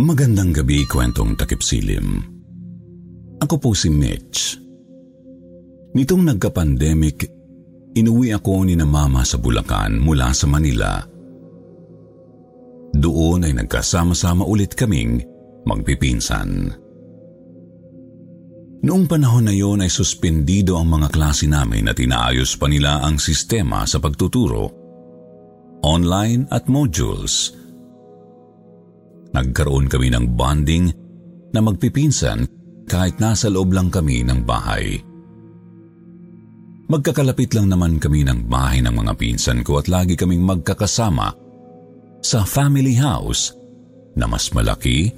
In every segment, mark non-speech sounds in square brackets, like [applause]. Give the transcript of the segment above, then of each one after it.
Magandang gabi, kwentong takip silim. Ako po si Mitch. Nitong nagka-pandemic, inuwi ako ni na mama sa Bulacan mula sa Manila. Doon ay nagkasama-sama ulit kaming magpipinsan. Noong panahon na yon ay suspendido ang mga klase namin at inaayos pa nila ang sistema sa pagtuturo, online at modules – Nagkaroon kami ng bonding na magpipinsan kahit nasa loob lang kami ng bahay. Magkakalapit lang naman kami ng bahay ng mga pinsan ko at lagi kaming magkakasama sa family house na mas malaki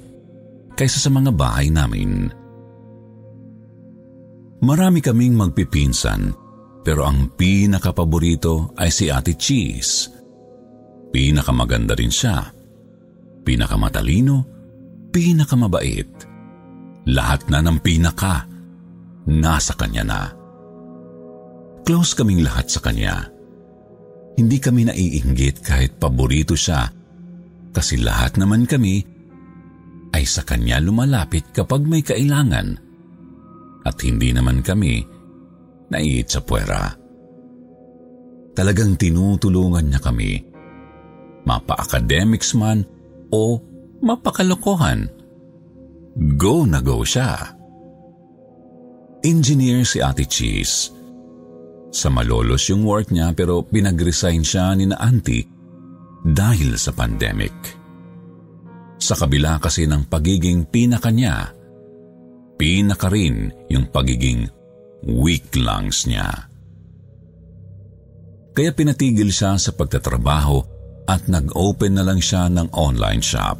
kaysa sa mga bahay namin. Marami kaming magpipinsan pero ang pinakapaborito ay si Ate Cheese. Pinakamaganda rin siya pinakamatalino, pinakamabait. Lahat na ng pinaka, nasa kanya na. Close kaming lahat sa kanya. Hindi kami naiinggit kahit paborito siya kasi lahat naman kami ay sa kanya lumalapit kapag may kailangan at hindi naman kami naiit sa puwera. Talagang tinutulungan niya kami. Mapa-academics man o mapakalokohan. Go na go siya. Engineer si Ate Cheese. Sa malolos yung work niya pero pinag-resign siya ni na auntie dahil sa pandemic. Sa kabila kasi ng pagiging pinaka niya, pinaka rin yung pagiging weak lungs niya. Kaya pinatigil siya sa pagtatrabaho at nag-open na lang siya ng online shop.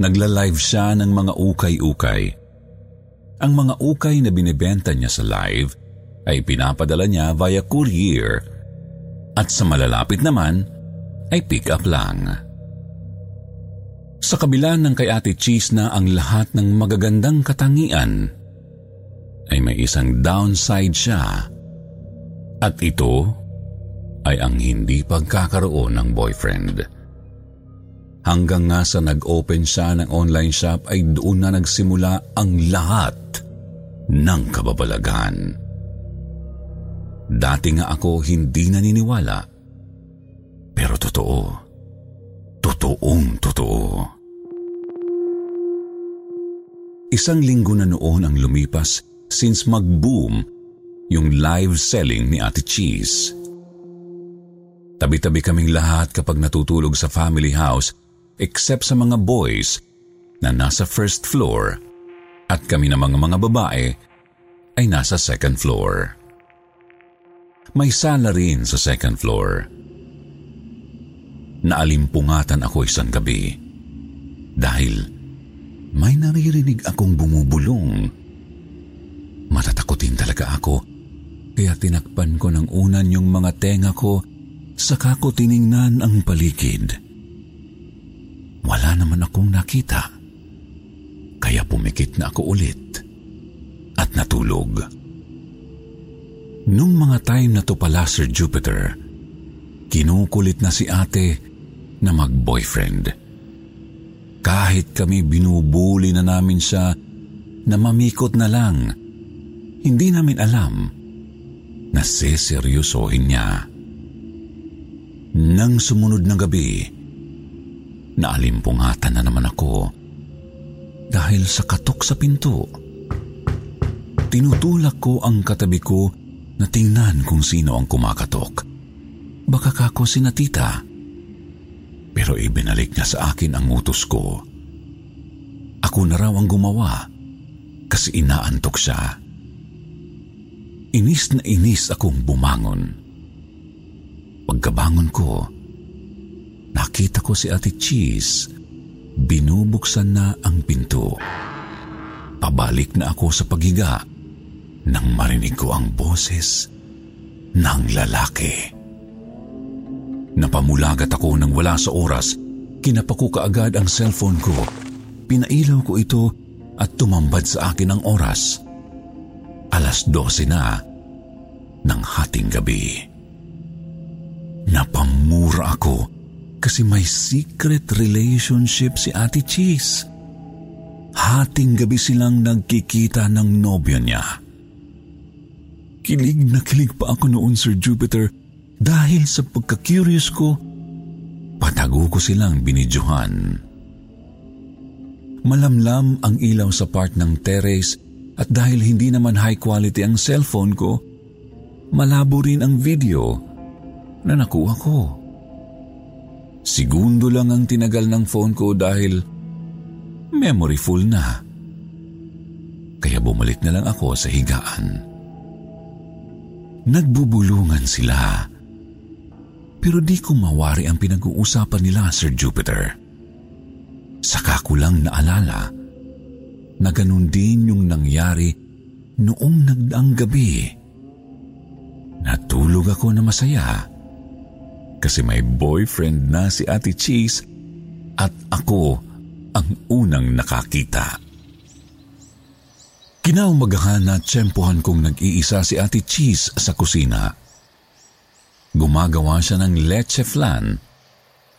Nagla-live siya ng mga ukay-ukay. Ang mga ukay na binibenta niya sa live ay pinapadala niya via courier at sa malalapit naman ay pick up lang. Sa kabila ng kay Ate Cheese na ang lahat ng magagandang katangian, ay may isang downside siya. At ito ay ang hindi pagkakaroon ng boyfriend. Hanggang nga sa nag-open siya ng online shop ay doon na nagsimula ang lahat ng kababalagan. Dati nga ako hindi naniniwala. Pero totoo. Totoong totoo. Isang linggo na noon ang lumipas since mag-boom yung live selling ni Ate Cheese. Tabi-tabi kaming lahat kapag natutulog sa family house except sa mga boys na nasa first floor at kami na mga mga babae ay nasa second floor. May sala rin sa second floor. Naalimpungatan ako isang gabi dahil may naririnig akong bumubulong. Matatakotin talaga ako kaya tinakpan ko ng unan yung mga tenga ko Saka ko tiningnan ang paligid. Wala naman akong nakita. Kaya pumikit na ako ulit at natulog. Nung mga time na to pala, Sir Jupiter, kinukulit na si ate na mag-boyfriend. Kahit kami binubuli na namin siya na mamikot na lang, hindi namin alam na seseryosohin niya. Nang sumunod na gabi, naalimpungatan na naman ako dahil sa katok sa pinto. Tinutulak ko ang katabi ko na tingnan kung sino ang kumakatok. Baka kako si Natita. Pero ibinalik niya sa akin ang utos ko. Ako na raw ang gumawa kasi inaantok siya. Inis na inis akong bumangon. Pagkabangon ko, nakita ko si Ate Cheese. Binubuksan na ang pinto. Pabalik na ako sa paghiga nang marinig ko ang boses ng lalaki. Napamulagat ako nang wala sa oras. Kinapa ko kaagad ang cellphone ko. Pinailaw ko ito at tumambad sa akin ang oras. Alas 12 na ng hating gabi. Napamura ako kasi may secret relationship si Ate Cheese. Hating gabi silang nagkikita ng nobyo niya. Kilig na kilig pa ako noon, Sir Jupiter, dahil sa pagka-curious ko, patago ko silang binidyohan. Malamlam ang ilaw sa part ng terrace at dahil hindi naman high quality ang cellphone ko, malabo rin ang video na nakuha ko. Segundo lang ang tinagal ng phone ko dahil memory full na. Kaya bumalik na lang ako sa higaan. Nagbubulungan sila pero di ko mawari ang pinag-uusapan nila, Sir Jupiter. Saka ko lang naalala na ganun din yung nangyari noong nagdaang gabi. Natulog ako na masaya kasi may boyfriend na si Ate Cheese at ako ang unang nakakita. Kinaumagahan na tsempohan kong nag-iisa si Ate Cheese sa kusina. Gumagawa siya ng leche flan,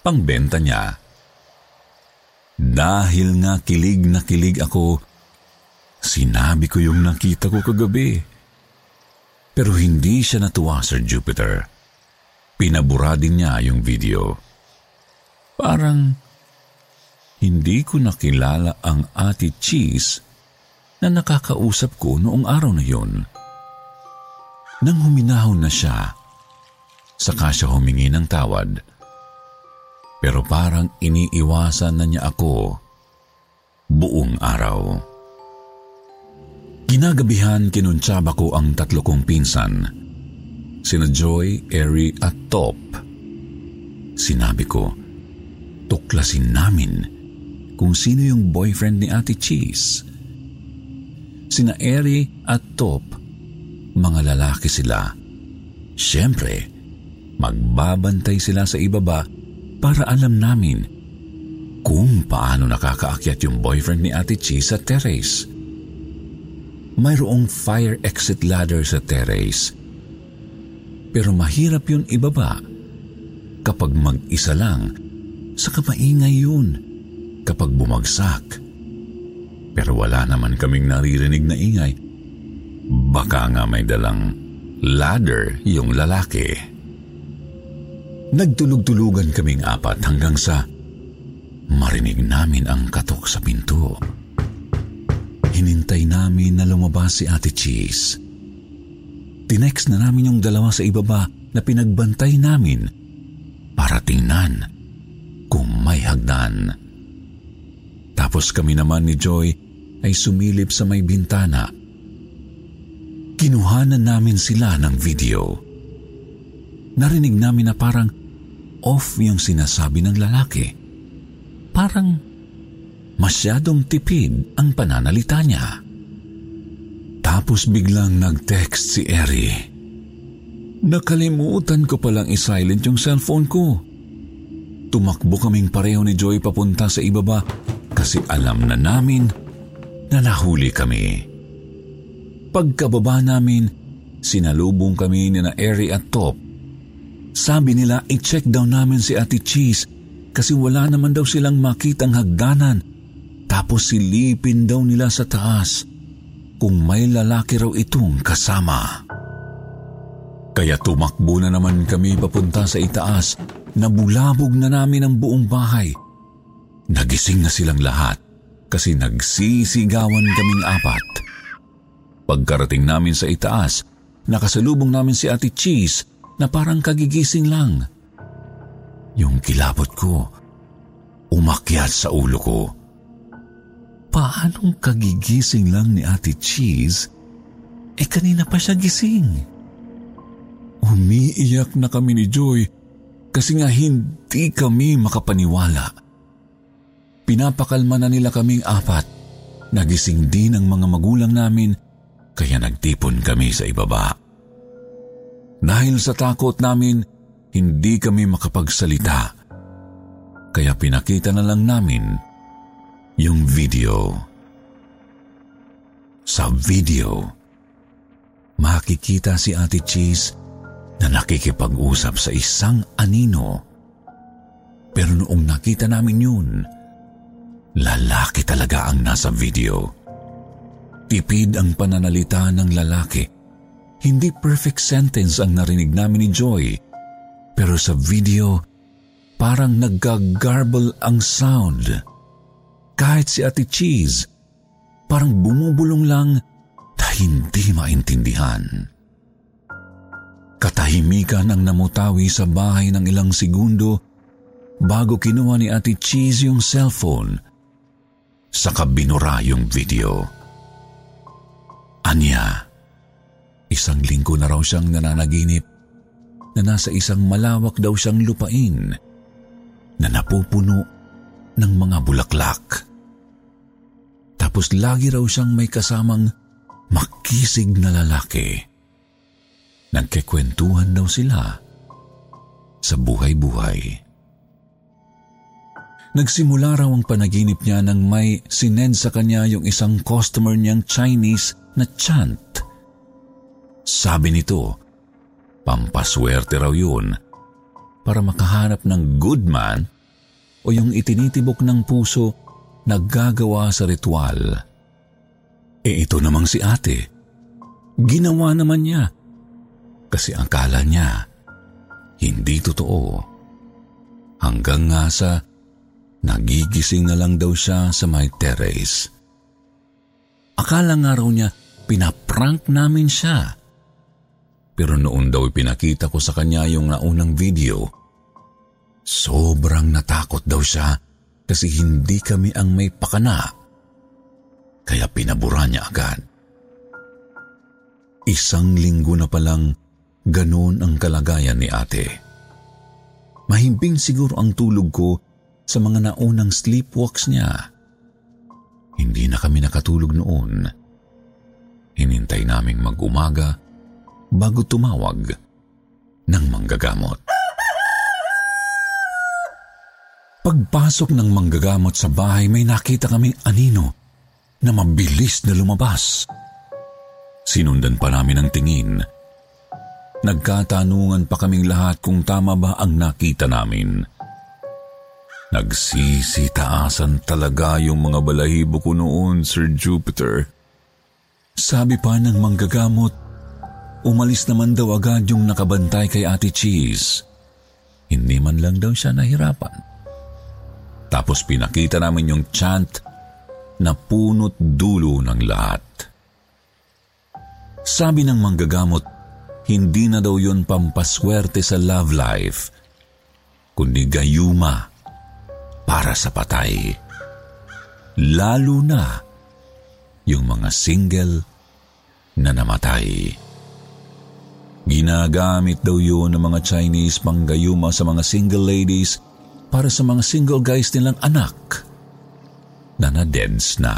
pangbenta niya. Dahil nga kilig na kilig ako, sinabi ko yung nakita ko kagabi. Pero hindi siya natuwa, Sir Jupiter. Pinabura din niya yung video. Parang hindi ko nakilala ang ate Cheese na nakakausap ko noong araw na yun. Nang huminahon na siya, Saka siya humingi ng tawad. Pero parang iniiwasan na niya ako buong araw. Ginagabihan kinuntsaba ko ang tatlo kong pinsan. Sina Joy, Eri at Top. Sinabi ko, tuklasin namin kung sino yung boyfriend ni Ate Cheese. Sina Eri at Top, mga lalaki sila. Siyempre, Magbabantay sila sa ibaba para alam namin kung paano nakakaakyat yung boyfriend ni Ate Chi sa terrace. Mayroong fire exit ladder sa terrace. Pero mahirap yun ibaba kapag mag-isa lang sa kamaingay yun kapag bumagsak. Pero wala naman kaming naririnig na ingay. Baka nga may dalang ladder yung lalaki. Nagtulog-tulugan kaming apat hanggang sa marinig namin ang katok sa pinto. Hinintay namin na lumabas si Ate Cheese. Tinext na namin yung dalawa sa ibaba na pinagbantay namin para tingnan kung may hagdan. Tapos kami naman ni Joy ay sumilip sa may bintana. Kinuhanan namin sila ng video. Narinig namin na parang off yung sinasabi ng lalaki. Parang masyadong tipid ang pananalita niya. Tapos biglang nag-text si Eri. Nakalimutan ko palang isilent yung cellphone ko. Tumakbo kaming pareho ni Joy papunta sa ibaba kasi alam na namin na nahuli kami. Pagkababa namin, sinalubong kami ni na Eri at Top. Sabi nila i-check daw namin si Ate Cheese kasi wala naman daw silang makitang hagdanan. Tapos silipin daw nila sa taas kung may lalaki raw itong kasama. Kaya tumakbo na naman kami papunta sa itaas. Nabulabog na namin ang buong bahay. Nagising na silang lahat kasi nagsisigawan kaming apat. Pagkarating namin sa itaas, nakasalubong namin si Ate Cheese na parang kagigising lang. Yung kilabot ko, umakyat sa ulo ko. Paanong kagigising lang ni Ate Cheese? Eh kanina pa siya gising. Umiiyak na kami ni Joy kasi nga hindi kami makapaniwala. Pinapakalma na nila kaming apat. Nagising din ang mga magulang namin kaya nagtipon kami sa ibaba. Dahil sa takot namin, hindi kami makapagsalita. Kaya pinakita na lang namin yung video. Sa video, makikita si Ate Cheese na nakikipag-usap sa isang anino. Pero noong nakita namin yun, lalaki talaga ang nasa video. Tipid ang pananalita ng lalaki. Hindi perfect sentence ang narinig namin ni Joy. Pero sa video, parang naggagarble ang sound. Kahit si Ate Cheese, parang bumubulong lang na hindi maintindihan. Katahimikan ang namutawi sa bahay ng ilang segundo bago kinuha ni Ate Cheese yung cellphone sa kabinura yung video. Anya, isang linggo na raw siyang nananaginip na nasa isang malawak daw siyang lupain na napupuno ng mga bulaklak. Tapos lagi raw siyang may kasamang makisig na lalaki. Nagkikwentuhan daw sila sa buhay-buhay. Nagsimula raw ang panaginip niya nang may sinend sa kanya yung isang customer niyang Chinese na chant. Sabi nito, pampaswerte raw yun para makahanap ng good man o yung itinitibok ng puso na gagawa sa ritual. E ito namang si ate. Ginawa naman niya kasi akala niya hindi totoo. Hanggang nga sa nagigising na lang daw siya sa my terrace. Akala nga raw niya pinaprank namin siya. Pero noon daw pinakita ko sa kanya yung naunang video. Sobrang natakot daw siya kasi hindi kami ang may pakana. Kaya pinabura niya agad. Isang linggo na palang Ganon ang kalagayan ni ate. Mahimbing siguro ang tulog ko sa mga naunang sleepwalks niya. Hindi na kami nakatulog noon. Hinintay naming mag-umaga bago tumawag ng manggagamot. Pagpasok ng manggagamot sa bahay, may nakita kaming anino na mabilis na lumabas. Sinundan pa namin ang tingin Nagkatanungan pa kaming lahat kung tama ba ang nakita namin. Nagsisitaasan talaga yung mga balahibo ko noon, Sir Jupiter. Sabi pa ng manggagamot, umalis naman daw agad yung nakabantay kay Ate Cheese. Hindi man lang daw siya nahirapan. Tapos pinakita namin yung chant na punot dulo ng lahat. Sabi ng manggagamot, hindi na daw yun pampaswerte sa love life, kundi gayuma para sa patay. Lalo na yung mga single na namatay. Ginagamit daw yun ng mga Chinese panggayuma sa mga single ladies para sa mga single guys nilang anak na na-dens na.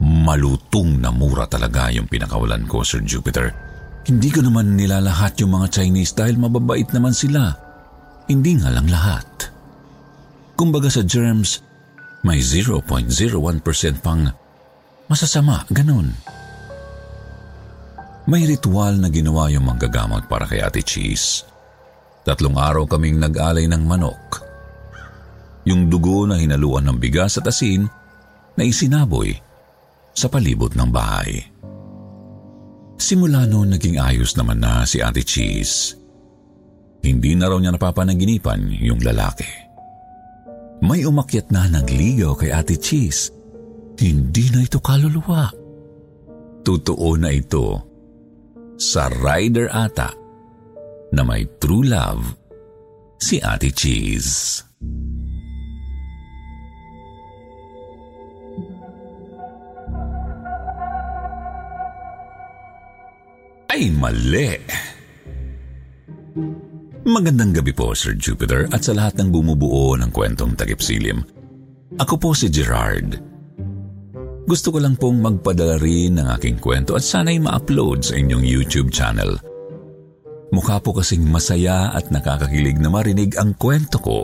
Malutong na mura talaga yung pinakawalan ko, Sir Jupiter. Hindi ko naman nilalahat yung mga Chinese dahil mababait naman sila. Hindi nga lang lahat. Kumbaga sa germs, may 0.01% pang masasama, ganun. May ritual na ginawa yung manggagamot para kay Ate Cheese. Tatlong araw kaming nag-alay ng manok. Yung dugo na hinaluan ng bigas at asin na isinaboy sa palibot ng bahay. Simula noon naging ayos naman na si Ate Cheese. Hindi na raw niya napapanaginipan yung lalaki. May umakyat na nagligaw kay Ate Cheese. Hindi na ito kaluluwa. Totoo na ito sa rider ata na may true love si Ate Cheese. Ay, mali. Magandang gabi po, Sir Jupiter, at sa lahat ng bumubuo ng kwentong takipsilim. Ako po si Gerard. Gusto ko lang pong magpadala rin ng aking kwento at sana'y ma-upload sa inyong YouTube channel. Mukha po kasing masaya at nakakakilig na marinig ang kwento ko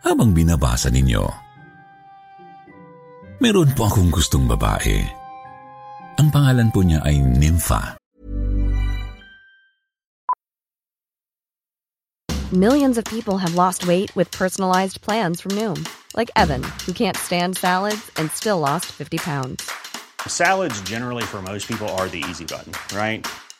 habang binabasa ninyo. Meron po akong gustong babae. Ang pangalan po niya ay Nympha. Millions of people have lost weight with personalized plans from Noom, like Evan, who can't stand salads and still lost 50 pounds. Salads, generally, for most people, are the easy button, right?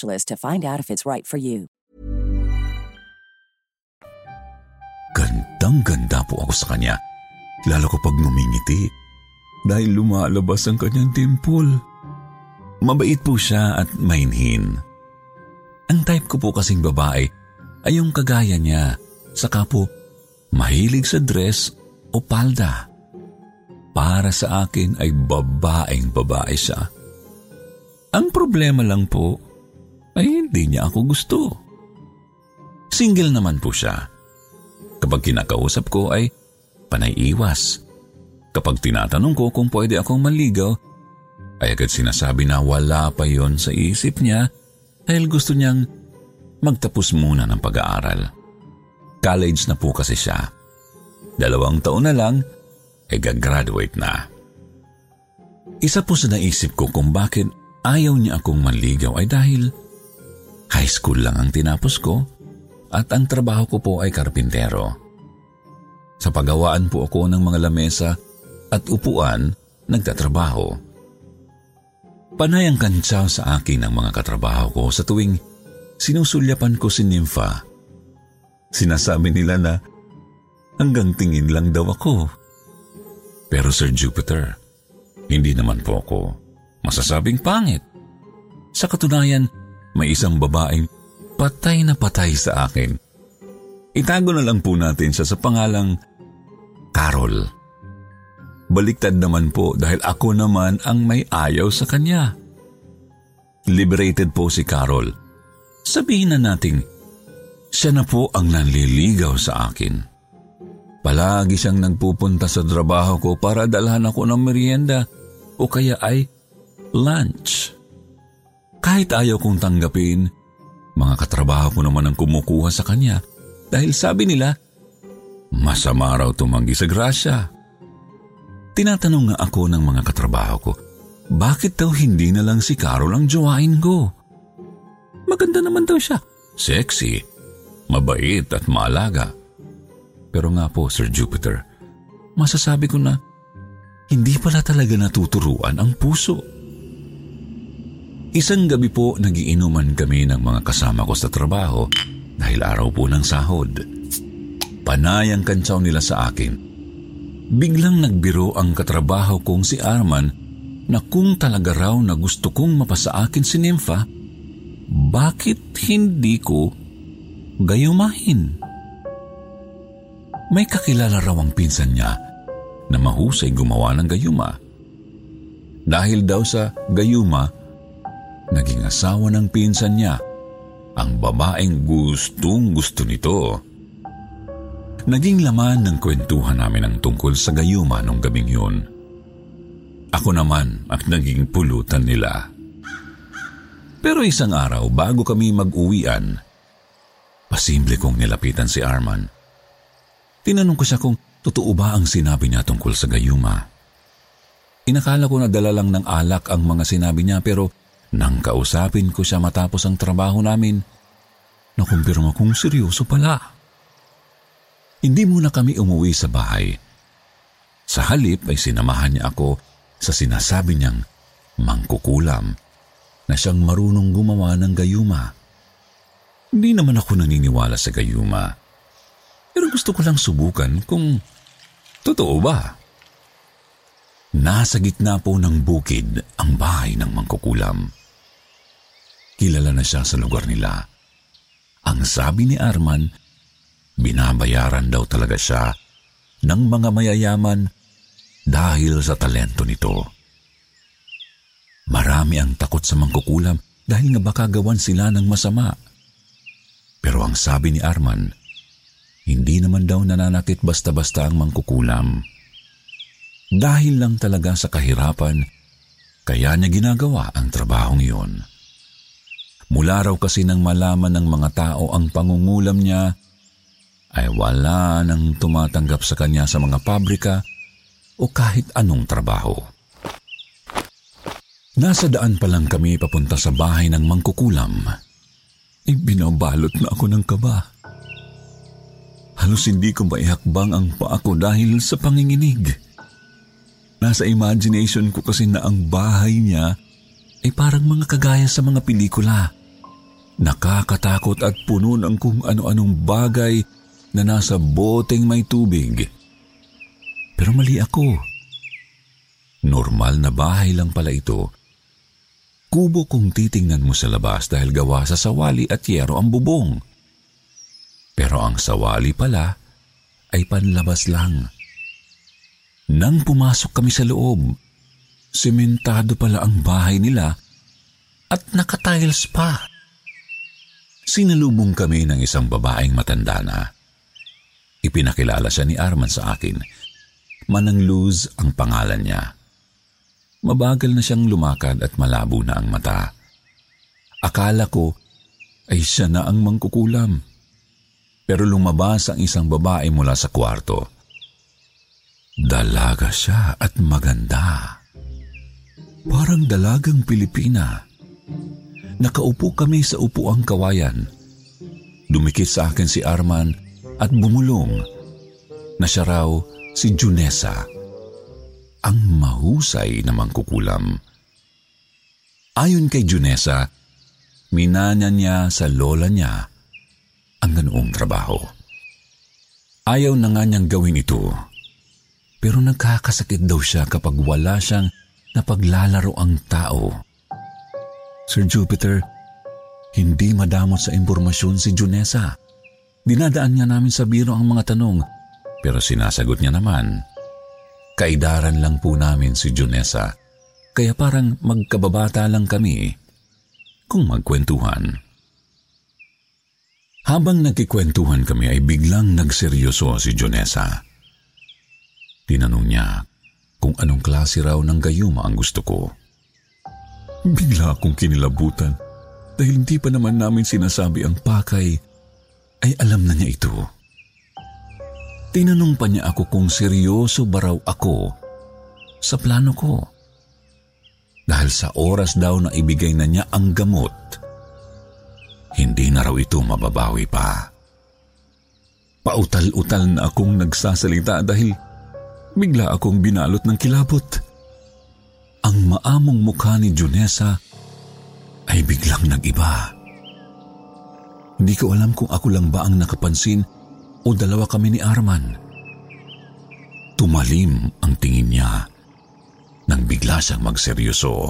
to find out if it's right for you. Gandang-ganda po ako sa kanya, lalo kapag ngumingiti, dahil lumalabas ang kanyang dimple. Mabait po siya at mainhin. Ang type ko po kasing babae ay yung kagaya niya, saka po mahilig sa dress o palda. Para sa akin ay babaeng babae siya. Ang problema lang po ay hindi niya ako gusto. Single naman po siya. Kapag kinakausap ko ay panay iwas. Kapag tinatanong ko kung pwede akong maligaw, ay agad sinasabi na wala pa yon sa isip niya dahil gusto niyang magtapos muna ng pag-aaral. College na po kasi siya. Dalawang taon na lang, ay gagraduate na. Isa po sa naisip ko kung bakit ayaw niya akong manligaw ay dahil high school lang ang tinapos ko at ang trabaho ko po ay karpintero. Sa pagawaan po ako ng mga lamesa at upuan, nagtatrabaho. Panay ang kantsaw sa akin ng mga katrabaho ko sa tuwing sinusulyapan ko si Nympha. Sinasabi nila na hanggang tingin lang daw ako. Pero Sir Jupiter, hindi naman po ako masasabing pangit. Sa katunayan, may isang babaeng patay na patay sa akin. Itago na lang po natin siya sa pangalang Carol. Baliktad naman po dahil ako naman ang may ayaw sa kanya. Liberated po si Carol. Sabihin na nating siya na po ang nanliligaw sa akin. Palagi siyang nagpupunta sa trabaho ko para dalhan ako ng merienda o kaya ay lunch. Kahit ayaw kong tanggapin, mga katrabaho ko naman ang kumukuha sa kanya dahil sabi nila, masama raw tumanggi sa grasya. Tinatanong nga ako ng mga katrabaho ko, bakit daw hindi na lang si Carol ang jowain ko? Maganda naman daw siya. Sexy, mabait at maalaga. Pero nga po, Sir Jupiter, masasabi ko na hindi pala talaga natuturuan ang puso. Isang gabi po nagiinuman kami ng mga kasama ko sa trabaho dahil araw po ng sahod. Panay ang kantsaw nila sa akin Biglang nagbiro ang katrabaho kong si Arman na kung talaga raw na gusto kong mapasa akin si Nympha, bakit hindi ko gayumahin? May kakilala raw ang pinsan niya na mahusay gumawa ng gayuma. Dahil daw sa gayuma, naging asawa ng pinsan niya ang babaeng gustong gusto nito. Naging laman ng kwentuhan namin ang tungkol sa gayuma nung gabing yun. Ako naman ang naging pulutan nila. Pero isang araw bago kami mag-uwian, pasimple kong nilapitan si Arman. Tinanong ko siya kung totoo ba ang sinabi niya tungkol sa gayuma. Inakala ko na dala lang ng alak ang mga sinabi niya pero nang kausapin ko siya matapos ang trabaho namin, nakumpirma kong seryoso pala. Hindi muna kami umuwi sa bahay. Sa halip ay sinamahan niya ako sa sinasabi niyang mangkukulam na siyang marunong gumawa ng gayuma. Hindi naman ako naniniwala sa gayuma. Pero gusto ko lang subukan kung totoo ba. Nasa gitna po ng bukid ang bahay ng mangkukulam. Kilala na siya sa lugar nila. Ang sabi ni Arman Binabayaran daw talaga siya ng mga mayayaman dahil sa talento nito. Marami ang takot sa mangkukulam dahil nga baka gawan sila ng masama. Pero ang sabi ni Arman, hindi naman daw nananakit basta-basta ang mangkukulam. Dahil lang talaga sa kahirapan, kaya niya ginagawa ang trabahong iyon. Mula raw kasi nang malaman ng mga tao ang pangungulam niya ay wala nang tumatanggap sa kanya sa mga pabrika o kahit anong trabaho. Nasa daan pa lang kami papunta sa bahay ng mangkukulam. Ay binabalot na ako ng kaba. Halos hindi ko maihakbang ang paa ko dahil sa panginginig. Nasa imagination ko kasi na ang bahay niya ay parang mga kagaya sa mga pelikula. Nakakatakot at puno ng kung ano-anong bagay na nasa boteng may tubig. Pero mali ako. Normal na bahay lang pala ito. Kubo kung titingnan mo sa labas dahil gawa sa sawali at yero ang bubong. Pero ang sawali pala ay panlabas lang. Nang pumasok kami sa loob, sementado pala ang bahay nila at nakatiles pa. Sinalubong kami ng isang babaeng matanda na. Ipinakilala siya ni Arman sa akin. Manang Luz ang pangalan niya. Mabagal na siyang lumakad at malabo na ang mata. Akala ko ay siya na ang mangkukulam. Pero lumabas ang isang babae mula sa kwarto. Dalaga siya at maganda. Parang dalagang Pilipina. Nakaupo kami sa upuang kawayan. Dumikit sa akin si Arman at bumulong na siya raw si Junesa, ang mahusay na mangkukulam. Ayon kay Junesa, minanya niya sa lola niya ang ganoong trabaho. Ayaw na nga niyang gawin ito, pero nagkakasakit daw siya kapag wala siyang napaglalaro ang tao. Sir Jupiter, hindi madamot sa impormasyon si Junesa. Dinadaan niya namin sa biro ang mga tanong, pero sinasagot niya naman. Kaidaran lang po namin si Junesa, kaya parang magkababata lang kami kung magkwentuhan. Habang nagkikwentuhan kami ay biglang nagseryoso si Junesa. Tinanong niya kung anong klase raw ng gayuma ang gusto ko. Bigla akong kinilabutan dahil hindi pa naman namin sinasabi ang pakay ay alam na niya ito. Tinanong pa niya ako kung seryoso ba raw ako sa plano ko. Dahil sa oras daw na ibigay na niya ang gamot, hindi na raw ito mababawi pa. Pautal-utal na akong nagsasalita dahil bigla akong binalot ng kilabot. Ang maamong mukha ni Junesa ay biglang nag-iba. Hindi ko alam kung ako lang ba ang nakapansin o dalawa kami ni Arman. Tumalim ang tingin niya nang bigla siyang magseryoso.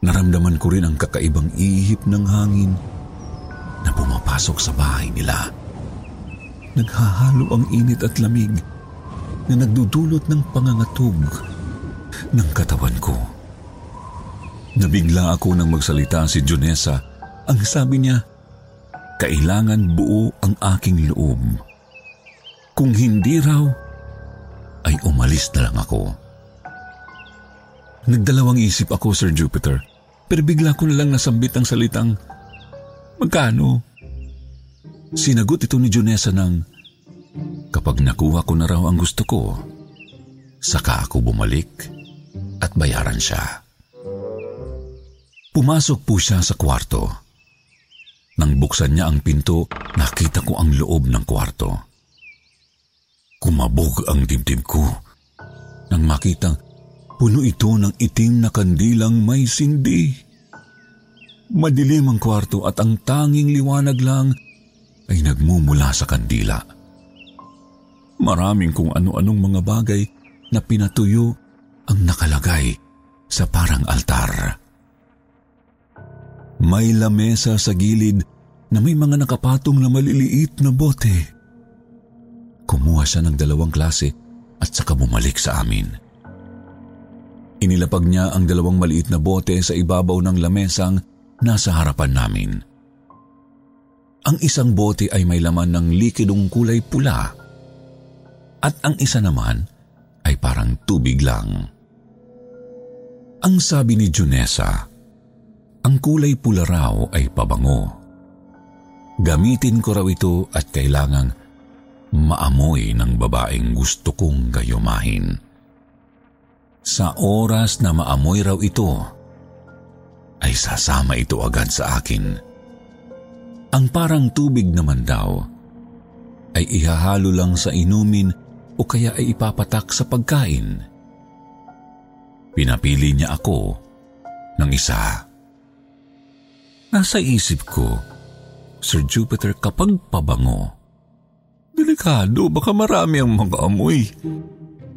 Naramdaman ko rin ang kakaibang ihip ng hangin na pumapasok sa bahay nila. Naghahalo ang init at lamig na nagdudulot ng pangangatog ng katawan ko. Nabigla ako nang magsalita si Junesa. Ang sabi niya, kailangan buo ang aking loob. Kung hindi raw, ay umalis na lang ako. Nagdalawang isip ako, Sir Jupiter, pero bigla ko na lang nasambit ang salitang, Magkano? Sinagot ito ni Junesa ng, Kapag nakuha ko na raw ang gusto ko, saka ako bumalik at bayaran siya. Pumasok po siya sa kwarto. Nang buksan niya ang pinto, nakita ko ang loob ng kwarto. Kumabog ang dibdib ko nang makitang puno ito ng itim na kandilang may sindi. Madilim ang kwarto at ang tanging liwanag lang ay nagmumula sa kandila. Maraming kung ano-anong mga bagay na pinatuyo ang nakalagay sa parang altar. May lamesa sa gilid na may mga nakapatong na maliliit na bote. Kumuha siya ng dalawang klase at saka bumalik sa amin. Inilapag niya ang dalawang maliit na bote sa ibabaw ng lamesang nasa harapan namin. Ang isang bote ay may laman ng likidong kulay pula at ang isa naman ay parang tubig lang. Ang sabi ni Junesa, ang kulay pula raw ay pabango. Gamitin ko raw ito at kailangang maamoy ng babaeng gusto kong gayumahin. Sa oras na maamoy raw ito, ay sasama ito agad sa akin. Ang parang tubig naman daw ay ihahalo lang sa inumin o kaya ay ipapatak sa pagkain. Pinapili niya ako ng isa. Nasa isip ko, Sir Jupiter kapag pabango, delikado baka marami ang mga amoy.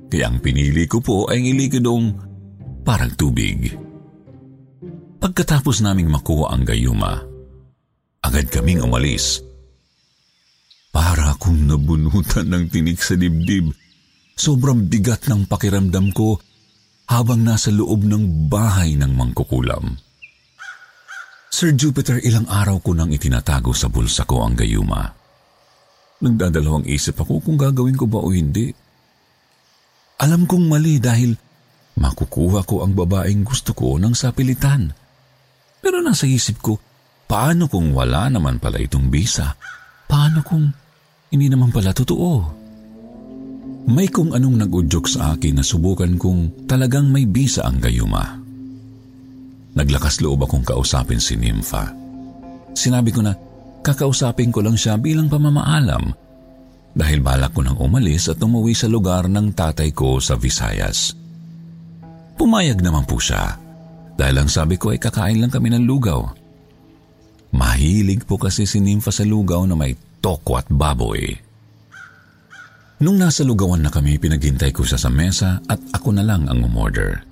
Kaya ang pinili ko po ay ilikidong parang tubig. Pagkatapos naming makuha ang gayuma, agad kaming umalis. Para akong nabunutan ng tinik sa dibdib. Sobrang bigat ng pakiramdam ko habang nasa loob ng bahay ng mangkukulam. Sir Jupiter, ilang araw ko nang itinatago sa bulsa ko ang gayuma. Nagdadalawang isip ako kung gagawin ko ba o hindi. Alam kong mali dahil makukuha ko ang babaeng gusto ko ng sapilitan. Pero nasa isip ko, paano kung wala naman pala itong bisa? Paano kung hindi naman pala totoo? May kung anong nag-udyok sa akin na subukan kung talagang may bisa ang gayuma. Naglakas loob akong kausapin si Nympha. Sinabi ko na kakausapin ko lang siya bilang pamamaalam dahil balak ko nang umalis at umuwi sa lugar ng tatay ko sa Visayas. Pumayag naman po siya dahil ang sabi ko ay kakain lang kami ng lugaw. Mahilig po kasi si Nympha sa lugaw na may toko at baboy. Nung nasa lugawan na kami, pinaghintay ko siya sa mesa at ako na lang ang umorder.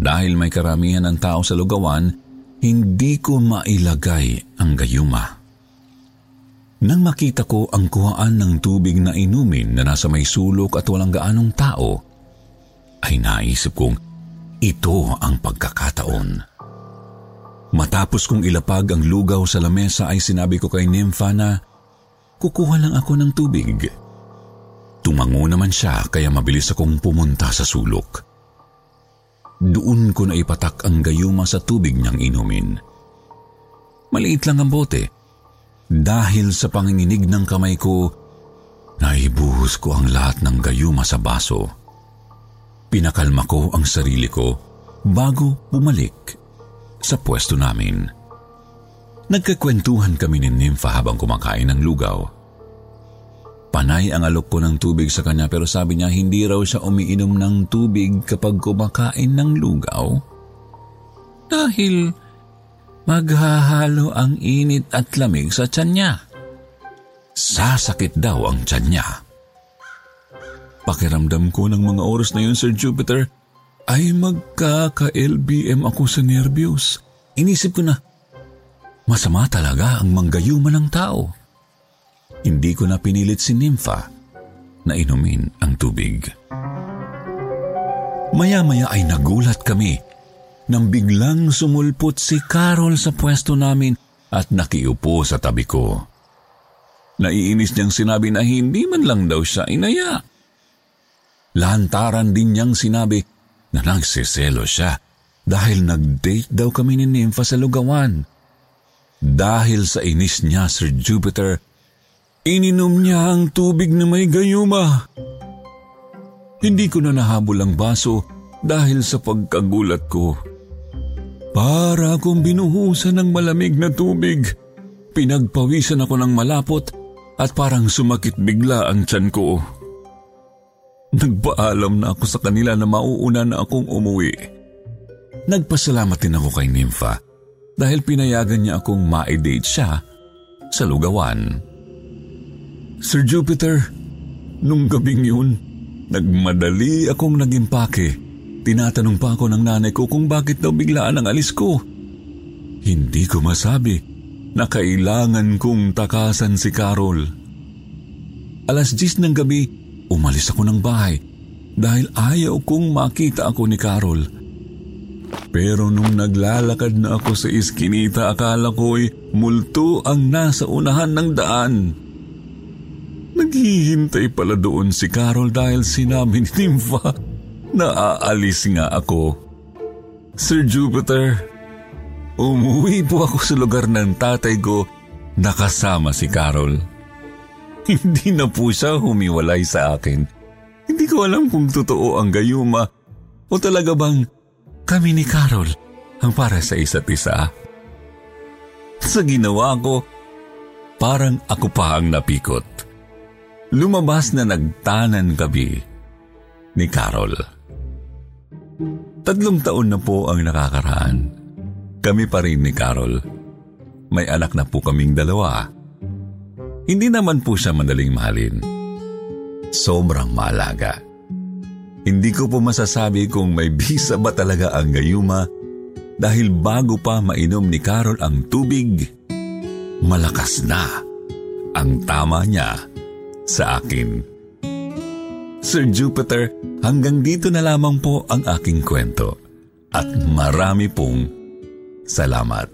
Dahil may karamihan ng tao sa lugawan, hindi ko mailagay ang gayuma. Nang makita ko ang kuhaan ng tubig na inumin na nasa may sulok at walang gaanong tao, ay naisip kong ito ang pagkakataon. Matapos kong ilapag ang lugaw sa lamesa ay sinabi ko kay Nympha na kukuha lang ako ng tubig. Tumango naman siya kaya mabilis akong pumunta sa sulok. Doon ko na ipatak ang gayuma sa tubig niyang inumin. Maliit lang ang bote. Dahil sa panginginig ng kamay ko, naibuhos ko ang lahat ng gayuma sa baso. Pinakalma ko ang sarili ko bago bumalik sa pwesto namin. Nagkakwentuhan kami ni Nympha habang kumakain ng lugaw. Panay ang alok ko ng tubig sa kanya pero sabi niya hindi raw siya umiinom ng tubig kapag kumakain ng lugaw. Dahil maghahalo ang init at lamig sa tiyan niya. Sasakit daw ang tiyan niya. Pakiramdam ko ng mga oras na yun, Sir Jupiter, ay magkaka-LBM ako sa nervyos. Inisip ko na, masama talaga ang manggayuma ng tao. Hindi ko na pinilit si Nympha na inumin ang tubig. Maya-maya ay nagulat kami nang biglang sumulpot si Carol sa pwesto namin at nakiupo sa tabi ko. Naiinis niyang sinabi na hindi man lang daw siya inaya. Lantaran din niyang sinabi na nagsiselo siya dahil nag-date daw kami ni Nympha sa lugawan. Dahil sa inis niya, Sir Jupiter, ininom niya ang tubig na may gayuma. Hindi ko na nahabol ang baso dahil sa pagkagulat ko. Para akong binuhusan ng malamig na tubig. Pinagpawisan ako ng malapot at parang sumakit bigla ang tiyan ko. Nagpaalam na ako sa kanila na mauuna na akong umuwi. Nagpasalamat din ako kay Nympha dahil pinayagan niya akong ma-date siya sa lugawan. Sir Jupiter, nung gabing yun, nagmadali akong nagimpake. Tinatanong pa ako ng nanay ko kung bakit daw biglaan ang alis ko. Hindi ko masabi na kailangan kong takasan si Carol. Alas 10 ng gabi, Umalis ako ng bahay dahil ayaw kong makita ako ni Carol. Pero nung naglalakad na ako sa iskinita, akala ko'y multo ang nasa unahan ng daan. Naghihintay pala doon si Carol dahil sinabi ni Nympha na aalis nga ako. Sir Jupiter, umuwi po ako sa lugar ng tatay ko nakasama si Carol. [laughs] Hindi na po siya humiwalay sa akin. Hindi ko alam kung totoo ang gayuma o talaga bang kami ni Carol ang para sa isa't isa. Sa ginawa ko, parang ako pa ang napikot. Lumabas na nagtanan gabi ni Carol. Tatlong taon na po ang nakakaraan. Kami pa rin ni Carol. May anak na po kaming dalawa hindi naman po siya madaling mahalin. Sobrang malaga. Hindi ko po masasabi kung may bisa ba talaga ang gayuma dahil bago pa mainom ni Carol ang tubig, malakas na ang tama niya sa akin. Sir Jupiter, hanggang dito na lamang po ang aking kwento at marami pong salamat.